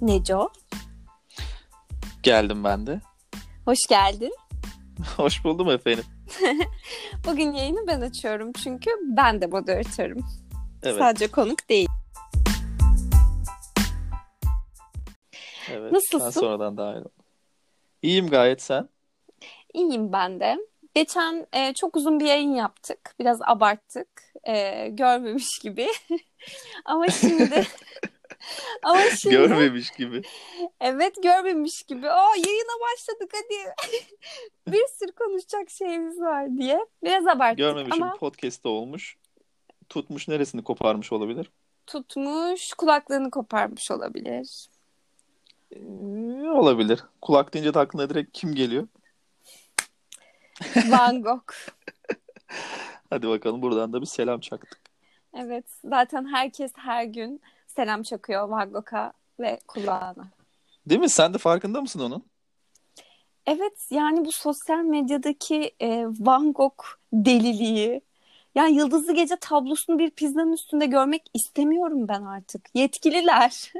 Neco. Geldim ben de. Hoş geldin. Hoş buldum efendim. Bugün yayını ben açıyorum çünkü ben de moderatörüm. Evet. Sadece konuk değil. evet. Nasılsın? Ben sonradan dahil oldum. İyiyim gayet sen. İyiyim ben de. Geçen e, çok uzun bir yayın yaptık. Biraz abarttık. E, görmemiş gibi. ama şimdi ama şimdi Görmemiş gibi. evet görmemiş gibi. Aa yayına başladık hadi. bir sürü konuşacak şeyimiz var diye. Biraz abarttık Görmemişim ama podcast'te olmuş. Tutmuş neresini koparmış olabilir? tutmuş kulaklarını koparmış olabilir. Ee, olabilir. Kulak deyince de aklına direkt kim geliyor? Van Gogh. Hadi bakalım buradan da bir selam çaktık. Evet, zaten herkes her gün selam çakıyor Gogh'a ve kulağına. Değil mi? Sen de farkında mısın onun? Evet, yani bu sosyal medyadaki e, Van Gogh deliliği. Yani Yıldızlı Gece tablosunu bir pizzanın üstünde görmek istemiyorum ben artık. Yetkililer.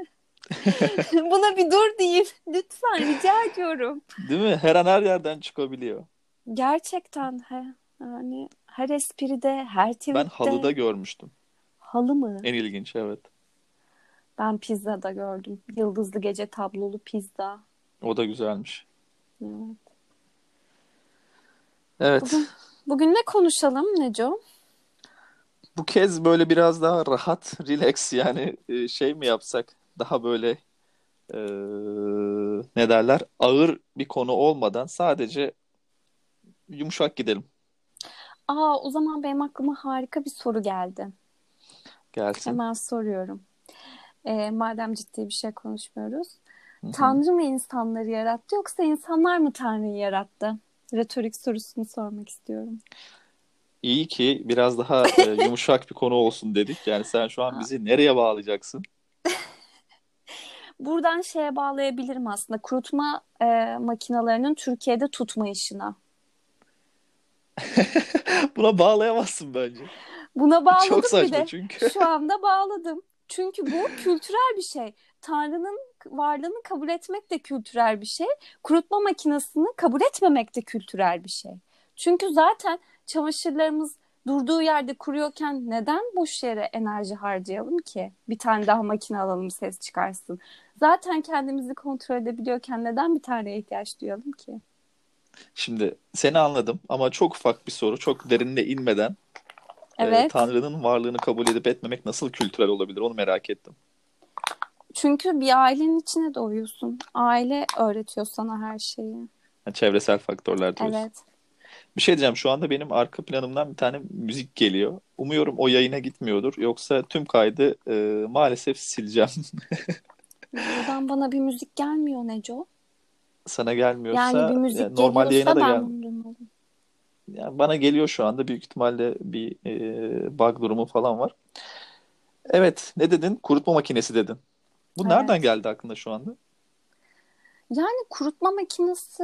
Buna bir dur deyin. Lütfen rica ediyorum. Değil mi? Her an her yerden çıkabiliyor. Gerçekten he, yani her espride, her tweette. Ben halıda görmüştüm. Halı mı? En ilginç evet. Ben pizzada gördüm. Yıldızlı Gece tablolu pizza. O da güzelmiş. Evet. Evet. Bugün, bugün ne konuşalım Neco? Bu kez böyle biraz daha rahat, relax yani e, şey mi yapsak? Daha böyle e, ne derler? Ağır bir konu olmadan sadece yumuşak gidelim. Aa o zaman benim aklıma harika bir soru geldi. Gelsin. Hemen soruyorum. Ee, madem ciddi bir şey konuşmuyoruz. Hı hı. Tanrı mı insanları yarattı yoksa insanlar mı Tanrı'yı yarattı? Retorik sorusunu sormak istiyorum. İyi ki biraz daha e, yumuşak bir konu olsun dedik. Yani sen şu an bizi nereye bağlayacaksın? Buradan şeye bağlayabilirim aslında. Kurutma e, makinalarının Türkiye'de tutmayışına. Buna bağlayamazsın bence. Buna bağladım Çok bir saçma de. çünkü. Şu anda bağladım. Çünkü bu kültürel bir şey. Tanrı'nın varlığını kabul etmek de kültürel bir şey. Kurutma makinesini kabul etmemek de kültürel bir şey. Çünkü zaten çamaşırlarımız durduğu yerde kuruyorken neden boş yere enerji harcayalım ki? Bir tane daha makine alalım ses çıkarsın. Zaten kendimizi kontrol edebiliyorken neden bir taneye ihtiyaç duyalım ki? Şimdi seni anladım ama çok ufak bir soru, çok derinine inmeden e, Evet. Tanrı'nın varlığını kabul edip etmemek nasıl kültürel olabilir onu merak ettim. Çünkü bir ailenin içine doğuyorsun. Aile öğretiyor sana her şeyi. Yani çevresel faktörler diyorsun. Evet. Bir şey diyeceğim. Şu anda benim arka planımdan bir tane müzik geliyor. Umuyorum o yayına gitmiyordur. Yoksa tüm kaydı e, maalesef sileceğim. Buradan bana bir müzik gelmiyor Neco. Sana gelmiyorsa Yani bir müzik yani normal yayına da ben gel. Yani bana geliyor şu anda. Büyük ihtimalle bir e, bug durumu falan var. Evet, ne dedin? Kurutma makinesi dedin. Bu Evet. nereden geldi aklına şu anda? Yani kurutma makinesi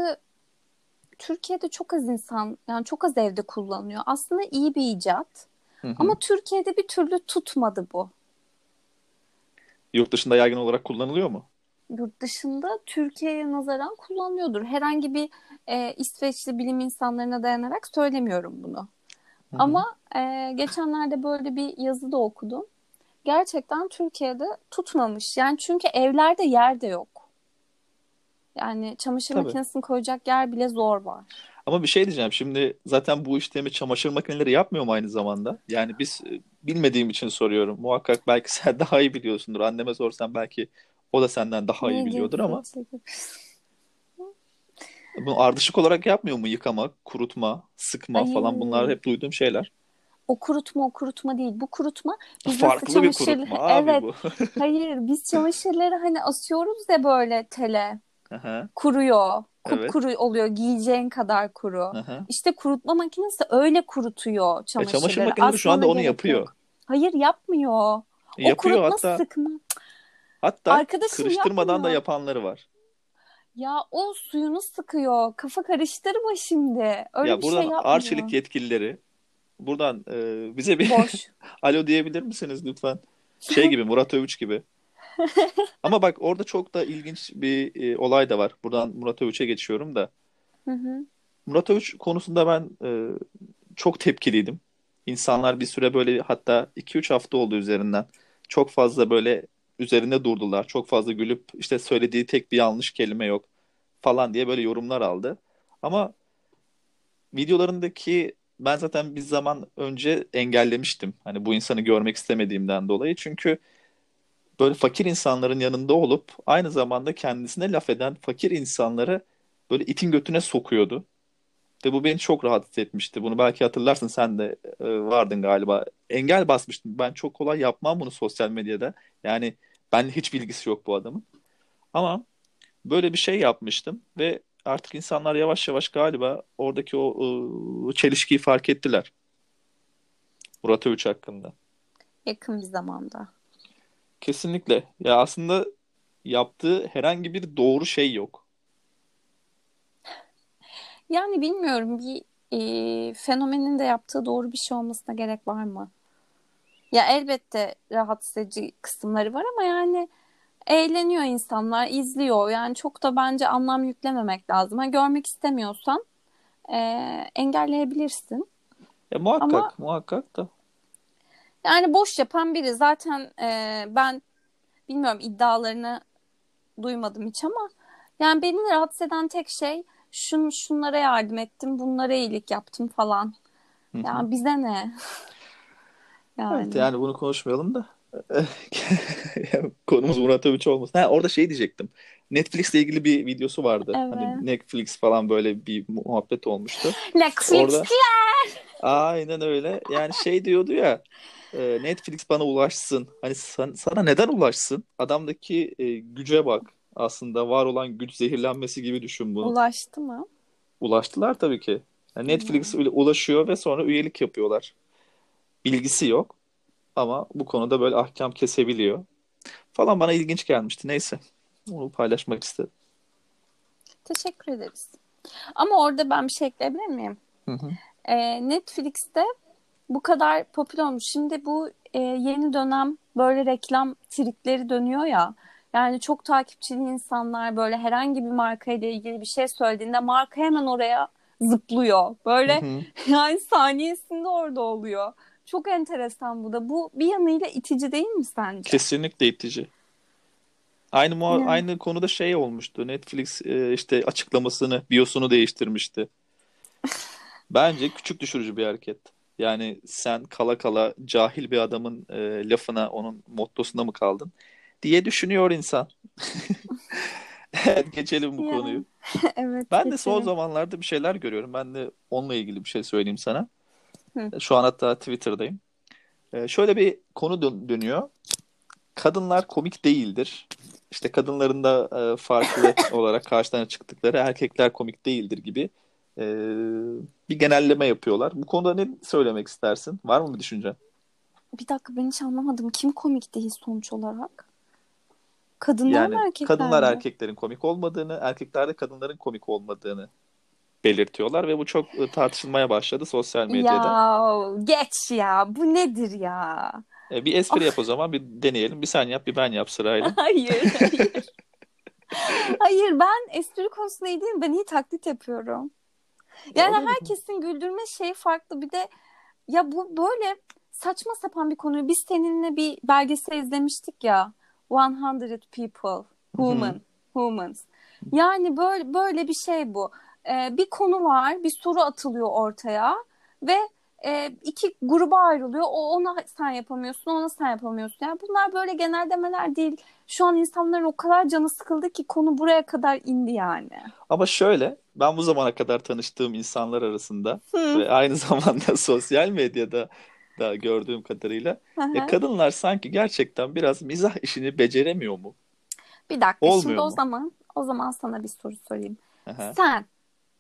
Türkiye'de çok az insan yani çok az evde kullanıyor. Aslında iyi bir icat. Hı hı. Ama Türkiye'de bir türlü tutmadı bu. Yurt dışında yaygın olarak kullanılıyor mu? Yurt dışında Türkiye'ye nazaran kullanıyordur. Herhangi bir e, İsveçli bilim insanlarına dayanarak söylemiyorum bunu. Hı hı. Ama e, geçenlerde böyle bir yazı da okudum. Gerçekten Türkiye'de tutmamış. Yani çünkü evlerde yer de yok. Yani çamaşır Tabii. makinesini koyacak yer bile zor var. Ama bir şey diyeceğim. Şimdi zaten bu işlemi çamaşır makineleri yapmıyor mu aynı zamanda? Yani biz e, bilmediğim için soruyorum. Muhakkak belki sen daha iyi biliyorsundur. Anneme sorsan belki o da senden daha iyi biliyordur ama bunu ardışık olarak yapmıyor mu? Yıkama, kurutma, sıkma Ay. falan bunlar hep duyduğum şeyler. O kurutma o kurutma değil. Bu kurutma biz nasıl Farklı bir çamaşır... kurutma abi Evet. bu. Hayır biz çamaşırları hani asıyoruz ya böyle tele. Aha, Kuruyor. Evet. Kupkuru oluyor. Giyeceğin kadar kuru. aha. İşte kurutma makinesi öyle kurutuyor E, çamaşırları. çamaşır makineleri şu anda onu yapıyor. yok. Hayır yapmıyor. O Yapıyor kurutma hatta sıkma. Hatta Arkadaşım kırıştırmadan da yapmıyor. yapanları var. Ya o suyunu sıkıyor. Kafa karıştırma şimdi. Öyle Ya bir şey buradan yapmıyor. Arçelik yetkilileri buradan e, bize bir Boş. alo diyebilir misiniz lütfen? Şey gibi Murat Övüç gibi. Ama bak orada çok da ilginç bir e, olay da var. Buradan Murat Övüç'e geçiyorum da. Hı hı. Murat Övüç konusunda ben e, çok tepkiliydim. İnsanlar bir süre böyle hatta 2-3 hafta oldu üzerinden. Çok fazla böyle üzerinde durdular. Çok fazla gülüp işte söylediği tek bir yanlış kelime yok falan diye böyle yorumlar aldı. Ama videolarındaki ben zaten bir zaman önce engellemiştim. Hani bu insanı görmek istemediğimden dolayı. Çünkü böyle fakir insanların yanında olup aynı zamanda kendisine laf eden fakir insanları böyle itin götüne sokuyordu. Ve bu beni çok rahatsız etmişti. Bunu belki hatırlarsın sen de e, vardın galiba. Engel basmıştım. Ben çok kolay yapmam bunu sosyal medyada. Yani ben hiç bilgisi yok bu adamın. Ama böyle bir şey yapmıştım ve artık insanlar yavaş yavaş galiba oradaki o, o çelişkiyi fark ettiler. Murat Övüç hakkında. Yakın bir zamanda. Kesinlikle. Ya aslında yaptığı herhangi bir doğru şey yok. Yani bilmiyorum bir e, fenomenin de yaptığı doğru bir şey olmasına gerek var mı? Ya elbette rahatsız edici kısımları var ama yani eğleniyor insanlar, izliyor. Yani çok da bence anlam yüklememek lazım. Ha, görmek istemiyorsan e, engelleyebilirsin. Ya muhakkak, Ama muhakkak da. yani boş yapan biri zaten e, ben bilmiyorum iddialarını duymadım hiç ama yani beni rahatsız eden tek şey şun, şunlara yardım ettim, bunlara iyilik yaptım falan. Yani bize ne? Evet Yani. yani bunu konuşmayalım da. Konumuz Murat Övüç olmasın. Ha, orada şey diyecektim. Netflix'le ilgili bir videosu vardı. Hani Evet. Netflix falan böyle bir muhabbet olmuştu. Netflix. Orada aynen öyle. Yani şey diyordu ya e, Netflix bana ulaşsın. Hani san- sana neden ulaşsın? Adamdaki e, güce bak. Aslında var olan güç zehirlenmesi gibi düşün bunu. Ulaştı mı? Ulaştılar tabii ki. Yani Netflix Hmm. öyle ulaşıyor ve sonra üyelik yapıyorlar. Bilgisi yok ama bu konuda böyle ahkam kesebiliyor. Falan bana ilginç gelmişti. Neyse. Onu paylaşmak istedim. Teşekkür ederiz. Ama orada ben bir şey ekleyebilir miyim? Hı hı. Ee, Netflix'te bu kadar popüler olmuş. Şimdi bu e, yeni dönem böyle reklam trikleri dönüyor ya. Yani çok takipçili insanlar böyle herhangi bir markayla ilgili bir şey söylediğinde marka hemen oraya zıplıyor. Hı Böyle hı. yani saniyesinde orada oluyor. Çok enteresan bu da. Bu bir yanıyla itici değil mi sence? Kesinlikle itici. Aynı muha- Yani. aynı konuda şey olmuştu. Netflix e, işte açıklamasını, biosunu değiştirmişti. Bence küçük düşürücü bir hareket. Yani sen kala kala cahil bir adamın e, lafına, onun mottosuna mı kaldın diye düşünüyor insan. Evet, geçelim bu Ya. konuyu. Evet, Ben de son geçelim. zamanlarda bir şeyler görüyorum. Ben de onunla ilgili bir şey söyleyeyim sana. Hı. Şu an hatta Twitter'dayım. Ee, şöyle bir konu dön- dönüyor. Kadınlar komik değildir. İşte kadınların da e, farklı olarak karşılarına çıktıkları erkekler komik değildir gibi e, bir genelleme yapıyorlar. Bu konuda ne söylemek istersin? Var mı bir düşüncen? Bir dakika ben hiç anlamadım. Kim komik değil sonuç olarak? Kadınlar mı Yani erkekler kadınlar mi? erkeklerin komik olmadığını, erkekler de kadınların komik olmadığını belirtiyorlar ve bu çok e, tartışılmaya başladı sosyal medyada. Ya geç ya. Bu nedir ya? E, bir espri yap o zaman bir deneyelim. Bir sen yap bir ben yap sırayla. Hayır, hayır. Hayır ben espri konusunda iyi değilim. Ben iyi taklit yapıyorum. Yani Öyle mi? herkesin güldürme şeyi farklı. Bir de ya bu böyle saçma sapan bir konuyu. Biz seninle bir belgesel izlemiştik ya. 100 People. Human. Humans. Yani böyle böyle bir şey bu. Ee, bir konu var, bir soru atılıyor ortaya ve e, iki gruba ayrılıyor. O ona sen yapamıyorsun, ona sen yapamıyorsun. Yani bunlar böyle genellemeler değil. Şu an insanların o kadar canı sıkıldı ki konu buraya kadar indi yani. Ama şöyle ben bu zamana kadar tanıştığım insanlar arasında Hı. ve aynı zamanda sosyal medyada da gördüğüm kadarıyla ya kadınlar sanki gerçekten biraz mizah işini beceremiyor mu? Bir dakika şimdi Olmuyor o mu? zaman o zaman sana bir soru sorayım. Aha. Sen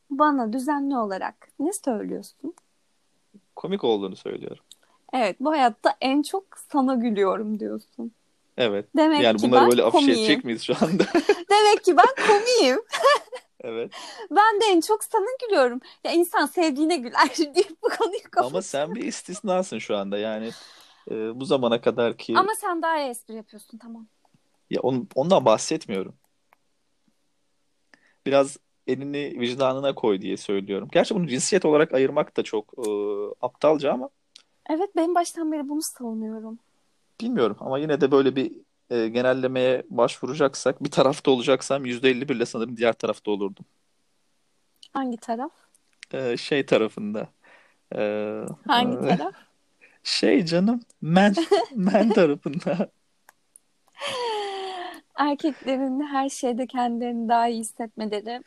bana düzenli olarak ne söylüyorsun? Komik olduğunu söylüyorum. Evet, bu hayatta en çok sana gülüyorum diyorsun. Evet. Demek Yani ki bunları ben böyle afiş edecek miyiz şu anda? Demek ki ben komiyim. Evet. Ben de en çok sana gülüyorum. Ya insan sevdiğine güler deyip bu konuyu Ama kapat. sen bir istisnasın şu anda. Yani e, bu zamana kadar ki Ama sen daha iyi espri yapıyorsun tamam. Ya on, ondan bahsetmiyorum. Biraz elini vicdanına koy diye söylüyorum. Gerçi bunu cinsiyet olarak ayırmak da çok e, aptalca ama Evet ben baştan beri bunu savunuyorum. bilmiyorum. Ama yine de böyle bir e, genellemeye başvuracaksak bir tarafta olacaksam %51 ile sanırım diğer tarafta olurdum. Hangi taraf? E, şey tarafında. E, Hangi e, taraf? şey canım men, men tarafında. Erkeklerin her şeyde kendilerini daha iyi hissetmeleri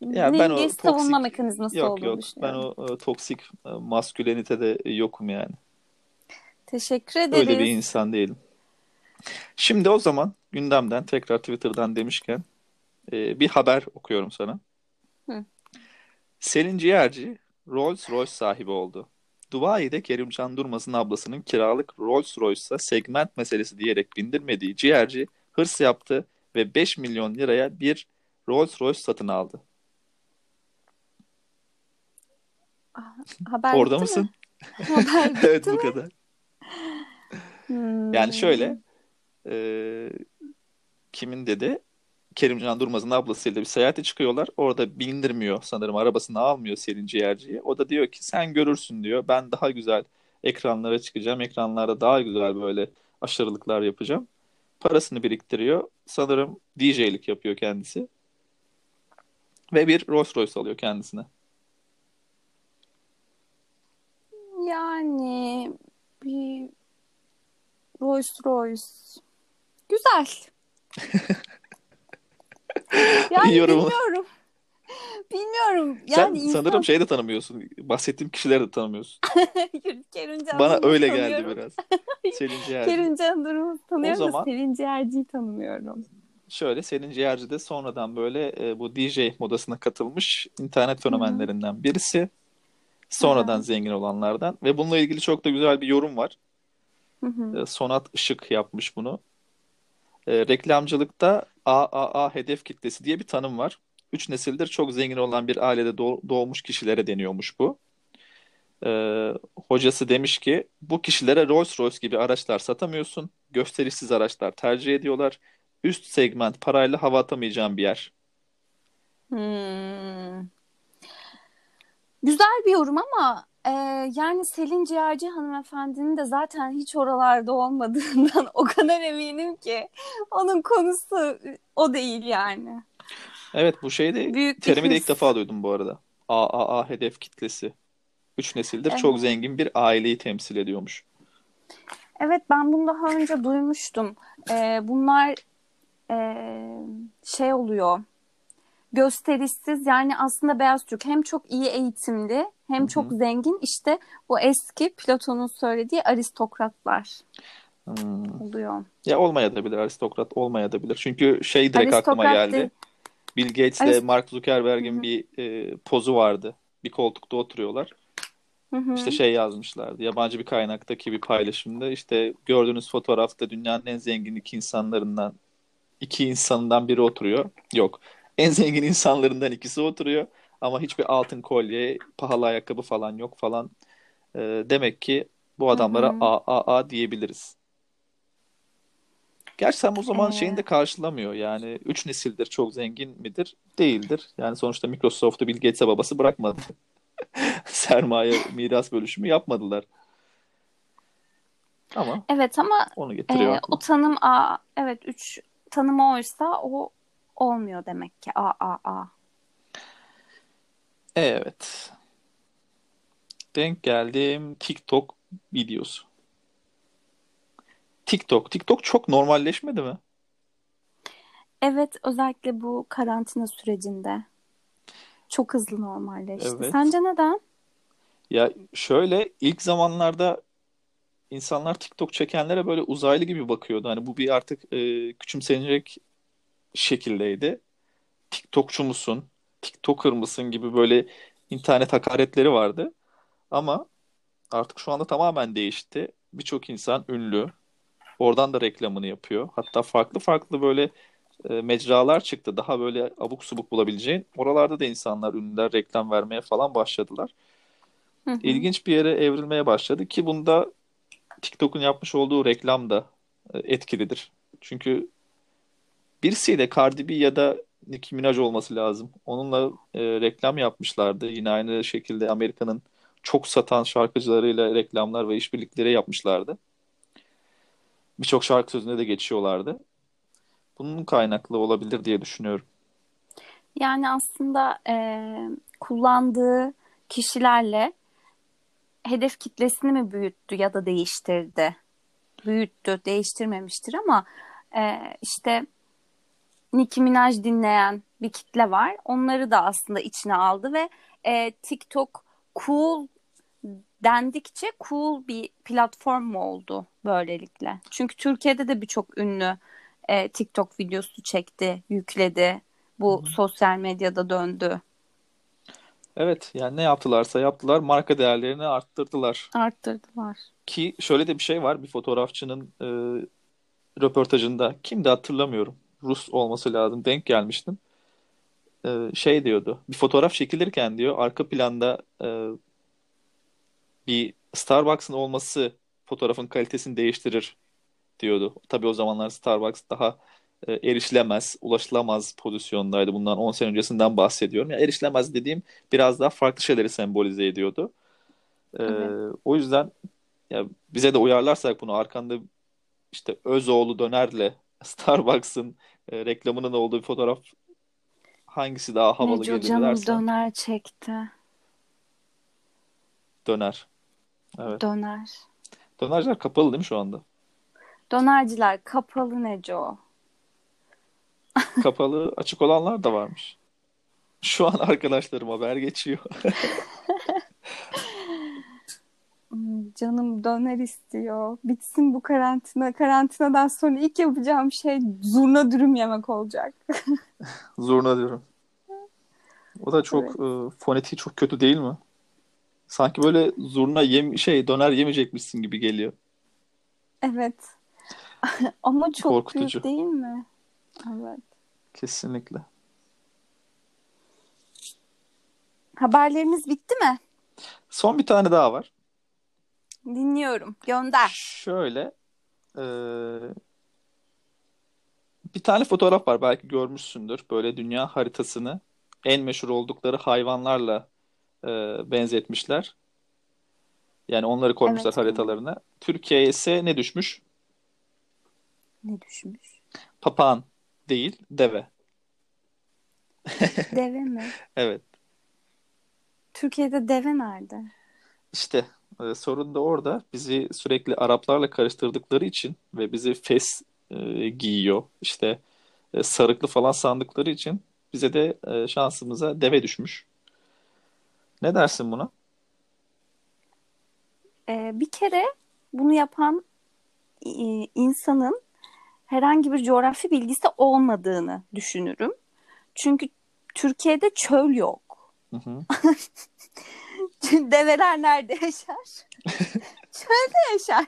Ya ben o savunma toksik mekanizması yok olduğunu yok ben düşünüyorum. o e, toksik e, maskülenitede yokum yani. Teşekkür Öyle bir ederiz. insan değilim. Şimdi o zaman gündemden tekrar Twitter'dan demişken e, bir haber okuyorum sana. Hı. Selin Ciğerci Rolls Royce sahibi oldu. Dubai'de Kerimcan Durmaz'ın ablasının kiralık Rolls Royce'a segment meselesi diyerek bindirmediği Ciğerci hırs yaptı ve 5 milyon liraya bir Rolls Royce satın aldı. Haber Orada mısın? Haber Evet bu mi? kadar. Hmm. Yani şöyle e, kimin dedi? Kerimcan Durmaz'ın ablasıyla bir seyahate çıkıyorlar. Orada bindirmiyor sanırım arabasını almıyor Selin Ciğerci'yi. O da diyor ki sen görürsün diyor. Ben daha güzel ekranlara çıkacağım. Ekranlarda daha güzel böyle aşırılıklar yapacağım. Parasını biriktiriyor. Sanırım DJ'lik yapıyor kendisi. Ve bir Rolls Royce alıyor kendisine. Yani bir Rolls Royce. Güzel. Yani Yorumu. bilmiyorum. Bilmiyorum. Sen Yani insan sanırım şey de tanımıyorsun. Bahsettiğim kişileri de tanımıyorsun. Kerimcan Bana öyle geldi tanıyorum. biraz. Selin Ciğerci. Kerimcan Durmaz'ı tanıyorum O da zaman- Selin Ciğerci'yi tanımıyorum. Şöyle Selin Ciğerci de sonradan böyle e, bu DJ modasına katılmış internet fenomenlerinden birisi. Sonradan zengin olanlardan. Ve bununla ilgili çok da güzel bir yorum var. Hı hı. E, Sonat Işık yapmış bunu. E, reklamcılıkta AAA hedef kitlesi diye bir tanım var. Üç nesildir çok zengin olan bir ailede doğ- doğmuş kişilere deniyormuş bu. E, hocası demiş ki bu kişilere Rolls Royce gibi araçlar satamıyorsun. Gösterişsiz araçlar tercih ediyorlar. Üst segment parayla hava atamayacağın bir yer. Hmm. Güzel bir yorum ama e, yani Selin Ciğerci hanımefendinin de zaten hiç oralarda olmadığından o kadar eminim ki onun konusu o değil yani. Evet bu şeyde Büyük terimi de ilk defa duydum bu arada. AAA hedef kitlesi. Üç nesildir çok Evet. zengin bir aileyi temsil ediyormuş. Evet ben bunu daha önce duymuştum. E, bunlar e, şey oluyor. Gösterişsiz yani aslında beyaz Türk hem çok iyi eğitimli hem Hı hı. çok zengin işte bu eski Platon'un söylediği aristokratlar Hmm. oluyor. Ya olmayabilir aristokrat olmayabilir. Çünkü şey direkt aklıma Aristokrat geldi. değil. Bill Gates'le Arist- Mark Zuckerberg'in hı. bir e, pozu vardı. Bir koltukta oturuyorlar. Hı hı. İşte şey yazmışlardı. Yabancı bir kaynaktaki bir paylaşımda işte gördüğünüz fotoğrafta dünyanın en zengin iki insanlarından iki insanından biri oturuyor. Yok. En zengin insanlarından ikisi oturuyor. Ama hiçbir altın kolye, pahalı ayakkabı falan yok falan. E, demek ki bu adamlara. AAA diyebiliriz. Gerçi sen o zaman şeyini Ee, de karşılamıyor. Yani üç nesildir çok zengin midir? Değildir. Yani sonuçta Microsoft'u Bill Gates'e babası bırakmadı. Sermaye miras bölüşümü yapmadılar. Ama evet ama onu getiriyor e, o tanım A evet üç tanımı oysa o olmuyor demek ki A A A. Evet. Denk geldim TikTok videosu. TikTok. TikTok çok normalleşmedi mi? Evet özellikle bu karantina sürecinde çok hızlı normalleşti. Evet. Sence neden? Ya şöyle ilk zamanlarda insanlar TikTok çekenlere böyle uzaylı gibi bakıyordu. Hani bu bir artık e, küçümsenecek şekildeydi. TikTokçu musun? TikToker mısın gibi böyle internet hakaretleri vardı. Ama artık şu anda tamamen değişti. Birçok insan ünlü. Oradan da reklamını yapıyor. Hatta farklı farklı böyle e, mecralar çıktı. Daha böyle abuk subuk bulabileceğin. Oralarda da insanlar ünlüler reklam vermeye falan başladılar. Hı hı. İlginç bir yere evrilmeye başladı ki bunda TikTok'un yapmış olduğu reklam da e, etkilidir. Çünkü birisiyle Cardi B ya da Nicki Minaj olması lazım. Onunla e, reklam yapmışlardı. Yine aynı şekilde Amerika'nın çok satan şarkıcılarıyla reklamlar ve işbirlikleri yapmışlardı. Birçok şarkı sözünde de geçiyorlardı. Bunun kaynaklı olabilir diye düşünüyorum. Yani aslında e, kullandığı kişilerle hedef kitlesini mi büyüttü ya da değiştirdi? Büyüttü, değiştirmemiştir ama e, işte Nicki Minaj dinleyen bir kitle var. Onları da aslında içine aldı ve e, TikTok cool dendikçe cool bir platform mu oldu böylelikle? Çünkü Türkiye'de de birçok ünlü e, TikTok videosu çekti, yükledi. Bu Hı-hı. sosyal medyada döndü. Evet yani ne yaptılarsa yaptılar marka değerlerini arttırdılar. Arttırdılar. Ki şöyle de bir şey var bir fotoğrafçının e, röportajında kimdi hatırlamıyorum. Rus olması lazım denk gelmiştim. E, şey diyordu bir fotoğraf çekilirken diyor arka planda e, bir Starbucks'ın olması fotoğrafın kalitesini değiştirir diyordu. Tabii o zamanlar Starbucks daha e, erişilemez, ulaşılamaz pozisyondaydı. Bundan 10 sene öncesinden bahsediyorum. Yani erişilemez dediğim biraz daha farklı şeyleri sembolize ediyordu. E, evet. O yüzden ya bize de uyarlarsak bunu arkanda işte Özoğlu dönerle Starbucks'ın e, reklamının olduğu bir fotoğraf hangisi daha havalı Neco gelir dersen. döner çekti. Döner. Evet. Döner. Dönerciler kapalı değil mi şu anda? Dönerciler kapalı Neco. Kapalı açık olanlar da varmış. Şu an arkadaşlarım haber geçiyor. Canım döner istiyor. Bitsin bu karantina. Karantinadan sonra ilk yapacağım şey zurna dürüm yemek olacak. zurna dürüm. O da çok evet. e, fonetiği çok kötü değil mi? Sanki böyle zurna yem şey döner yemeyecekmişsin gibi geliyor. Evet. Ama çok Korkutucu. büyük değil mi? Evet. Kesinlikle. Haberlerimiz bitti mi? Son bir tane daha var. Dinliyorum. Gönder. Şöyle. E, bir tane fotoğraf var. Belki görmüşsündür. Böyle dünya haritasını en meşhur oldukları hayvanlarla e, benzetmişler. Yani onları koymuşlar evet, haritalarına. Türkiye'ye ise ne düşmüş? Ne düşmüş? Papağan değil, deve. deve mi? Evet. Türkiye'de deve nerede? İşte e, sorun da orada. Bizi sürekli Araplarla karıştırdıkları için ve bizi fes e, giyiyor. İşte e, sarıklı falan sandıkları için bize de e, şansımıza deve düşmüş. Ne dersin buna? Ee, bir kere bunu yapan e, insanın herhangi bir coğrafi bilgisi olmadığını düşünürüm. Çünkü Türkiye'de çöl yok. Hı hı. Develer nerede yaşar? Çölde yaşar.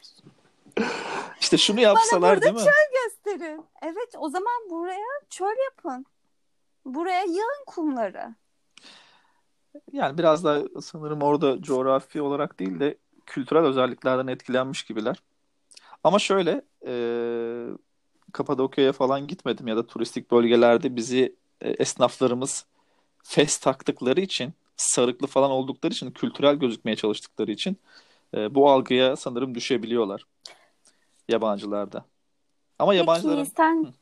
İşte şunu yapsalar değil mi? Bana burada çöl gösterin. Evet o zaman buraya çöl yapın. Buraya yığın kumları. Yani biraz da sanırım orada coğrafi olarak değil de kültürel özelliklerden etkilenmiş gibiler. Ama şöyle e, Kapadokya'ya falan gitmedim ya da turistik bölgelerde bizi e, esnaflarımız fes taktıkları için sarıklı falan oldukları için kültürel gözükmeye çalıştıkları için e, bu algıya sanırım düşebiliyorlar yabancılarda. Ama Peki, yabancıların... sen Hı.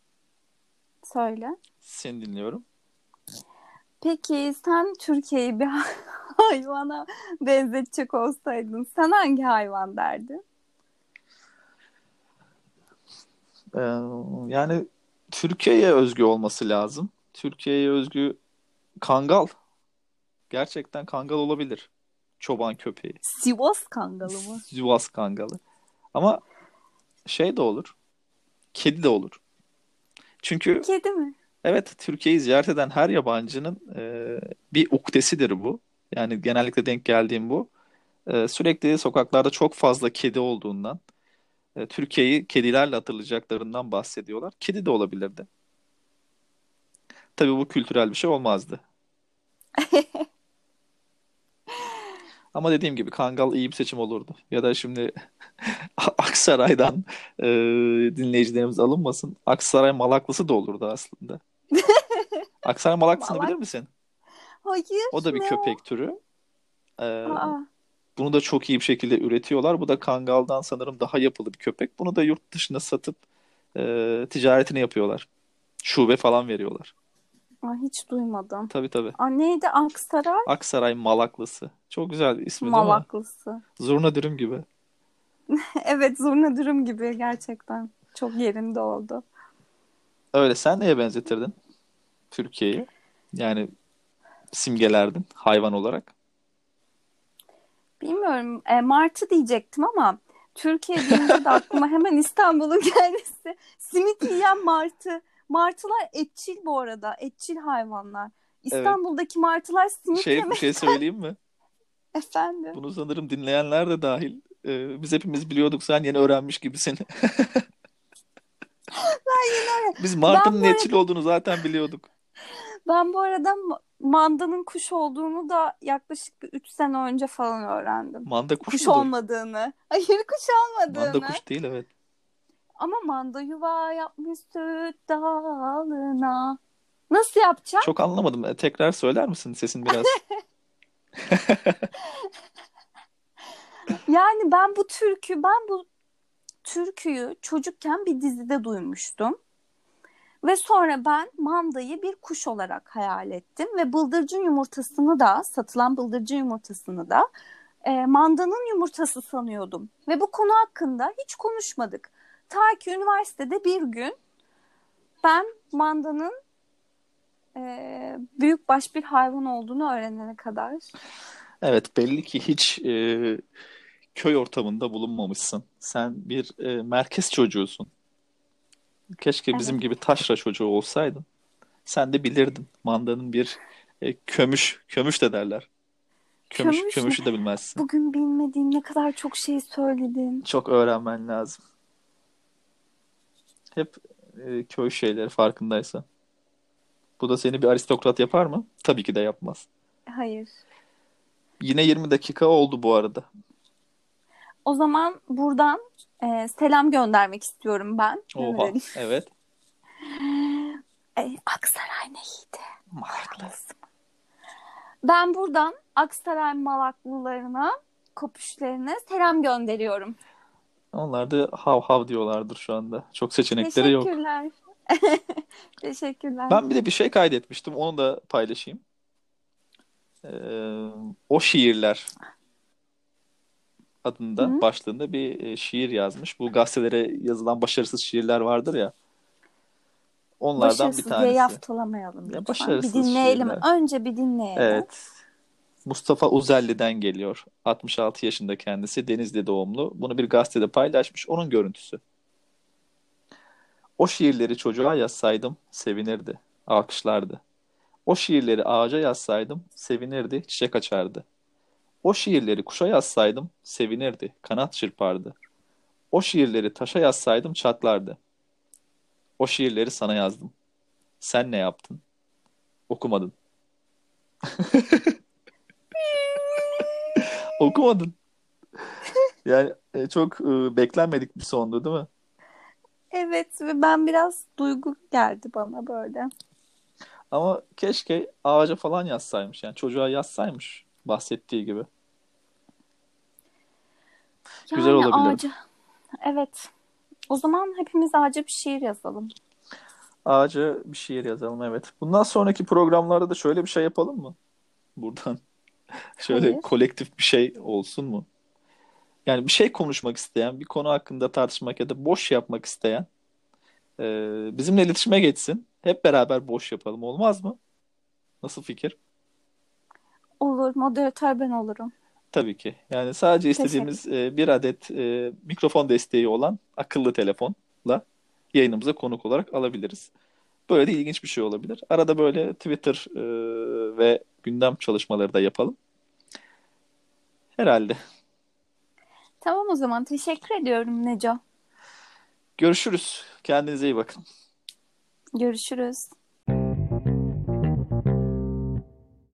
söyle. Seni dinliyorum. Peki sen Türkiye'yi bir hayvana benzetecek olsaydın sen hangi hayvan derdin? Ee, yani Türkiye'ye özgü olması lazım. Türkiye'ye özgü kangal. Gerçekten kangal olabilir. Çoban köpeği. Sivas kangalı mı? Sivas kangalı. Ama şey de olur. Kedi de olur. Çünkü Kedi mi? Evet, Türkiye'yi ziyaret eden her yabancının e, bir uktesidir bu. Yani genellikle denk geldiğim bu. E, sürekli sokaklarda çok fazla kedi olduğundan, e, Türkiye'yi kedilerle hatırlayacaklarından bahsediyorlar. Kedi de olabilirdi. Tabii bu kültürel bir şey olmazdı. Ama dediğim gibi Kangal iyi bir seçim olurdu. Ya da şimdi Aksaray'dan e, dinleyicilerimiz alınmasın. Aksaray Malaklısı da olurdu aslında. Aksaray Malaklısını Malak- bilir misin? Hayır. O da bir köpek türü. Ee, Aa, bunu da çok iyi bir şekilde üretiyorlar. Bu da Kangal'dan sanırım daha yapılı bir köpek. Bunu da yurt dışına satıp e, ticaretini yapıyorlar. Şube falan veriyorlar. Aa, hiç duymadım. Tabii tabii. Aa, neydi Aksaray? Aksaray Malaklısı. Çok güzel ismi değil mi? Malaklısı. Zurna dürüm gibi. Evet zurna dürüm gibi gerçekten. Çok yerinde oldu. Öyle sen neye benzetirdin Türkiye'yi? Yani simgelerdin hayvan olarak. Bilmiyorum. E, martı diyecektim ama Türkiye deyince de aklıma hemen İstanbul'un gelmesi. Simit yiyen martı. Martılar etçil bu arada. Etçil hayvanlar. İstanbul'daki martılar simit Şey bir yemek şey söyleyeyim mi? efendim. Bunu sanırım dinleyenler de dahil. Ee, biz hepimiz biliyorduk sen yeni öğrenmiş gibisin. Biz Martı'nın Ben bu netçil olduğunu zaten biliyorduk. Ben bu arada ma- mandanın kuş olduğunu da yaklaşık bir 3 sene önce falan öğrendim. Manda kuş Kuş mudur? olmadığını. Hayır kuş olmadığını. Manda kuş değil evet. Ama manda yuva yapmış süt dalına. Nasıl yapacağım? Çok anlamadım. E, Tekrar söyler misin sesin biraz? Yani ben bu türkü, ben bu türküyü çocukken bir dizide duymuştum. Ve sonra ben mandayı bir kuş olarak hayal ettim ve bıldırcın yumurtasını da, satılan bıldırcın yumurtasını da e, mandanın yumurtası sanıyordum. Ve bu konu hakkında hiç konuşmadık. Ta ki üniversitede bir gün ben mandanın e, büyükbaş bir hayvan olduğunu öğrenene kadar. Evet belli ki hiç e, köy ortamında bulunmamışsın. Sen bir e, merkez çocuğusun. Keşke bizim Evet. gibi taşra çocuğu olsaydın. Sen de bilirdin. Mandanın bir e, kömüş, kömüş de derler. Kömüş, Kömüş mü? kömüşü de bilmezsin. Bugün bilmediğim ne kadar çok şey söyledin. Çok öğrenmen lazım. Hep e, köy şeyleri farkındaysan. Bu da seni bir aristokrat yapar mı? Tabii ki de yapmaz. Hayır. Yine 20 dakika oldu bu arada. O zaman buradan e, selam göndermek istiyorum ben. Oha, evet. E, Aksaray ne iyiydi. Malaklı. Ben buradan Aksaray Malaklılarına, kopüşlerine selam gönderiyorum. Onlar da hav hav diyorlardır şu anda. Çok seçenekleri yok. Teşekkürler. Teşekkürler. Ben bir de bir şey kaydetmiştim. Onu da paylaşayım. Ee, o şiirler adında Hı. başlığında bir e, şiir yazmış. Bu gazetelere yazılan başarısız şiirler vardır ya. Onlardan bir Başarısız diye tanesi. yaftalamayalım lütfen. başarısız bir dinleyelim. şiirler. Önce bir dinleyelim. Evet. Mustafa Uzelli'den geliyor. 66 yaşında kendisi. Denizli doğumlu. Bunu bir gazetede paylaşmış. Onun görüntüsü. O şiirleri çocuğa yazsaydım sevinirdi. Alkışlardı. O şiirleri ağaca yazsaydım sevinirdi. Çiçek açardı. O şiirleri kuşa yazsaydım sevinirdi. Kanat çırpardı. O şiirleri taşa yazsaydım çatlardı. O şiirleri sana yazdım. Sen ne yaptın? Okumadın. Okumadın. Yani e, çok e, beklenmedik bir sondu değil mi? Evet ve ben biraz duygu geldi bana böyle. Ama keşke ağaca falan yazsaymış. Yani çocuğa yazsaymış bahsettiği gibi. Güzel Yani olabilir. ağaca. Evet. O zaman hepimiz ağaca bir şiir yazalım. Ağaca bir şiir yazalım evet. Bundan sonraki programlarda da şöyle bir şey yapalım mı? Buradan. Şöyle Hayır. kolektif bir şey olsun mu? Yani bir şey konuşmak isteyen, bir konu hakkında tartışmak ya da boş yapmak isteyen e, bizimle iletişime geçsin. Hep beraber boş yapalım olmaz mı? Nasıl fikir? Olur. Moderatör ben olurum. Tabii ki. Yani sadece istediğimiz e, bir adet e, mikrofon desteği olan akıllı telefonla yayınımıza konuk olarak alabiliriz. Böyle de ilginç bir şey olabilir. Arada böyle Twitter e, ve gündem çalışmaları da yapalım. Herhalde. Tamam o zaman. Teşekkür ediyorum Neco. Görüşürüz. Kendinize iyi bakın. Görüşürüz.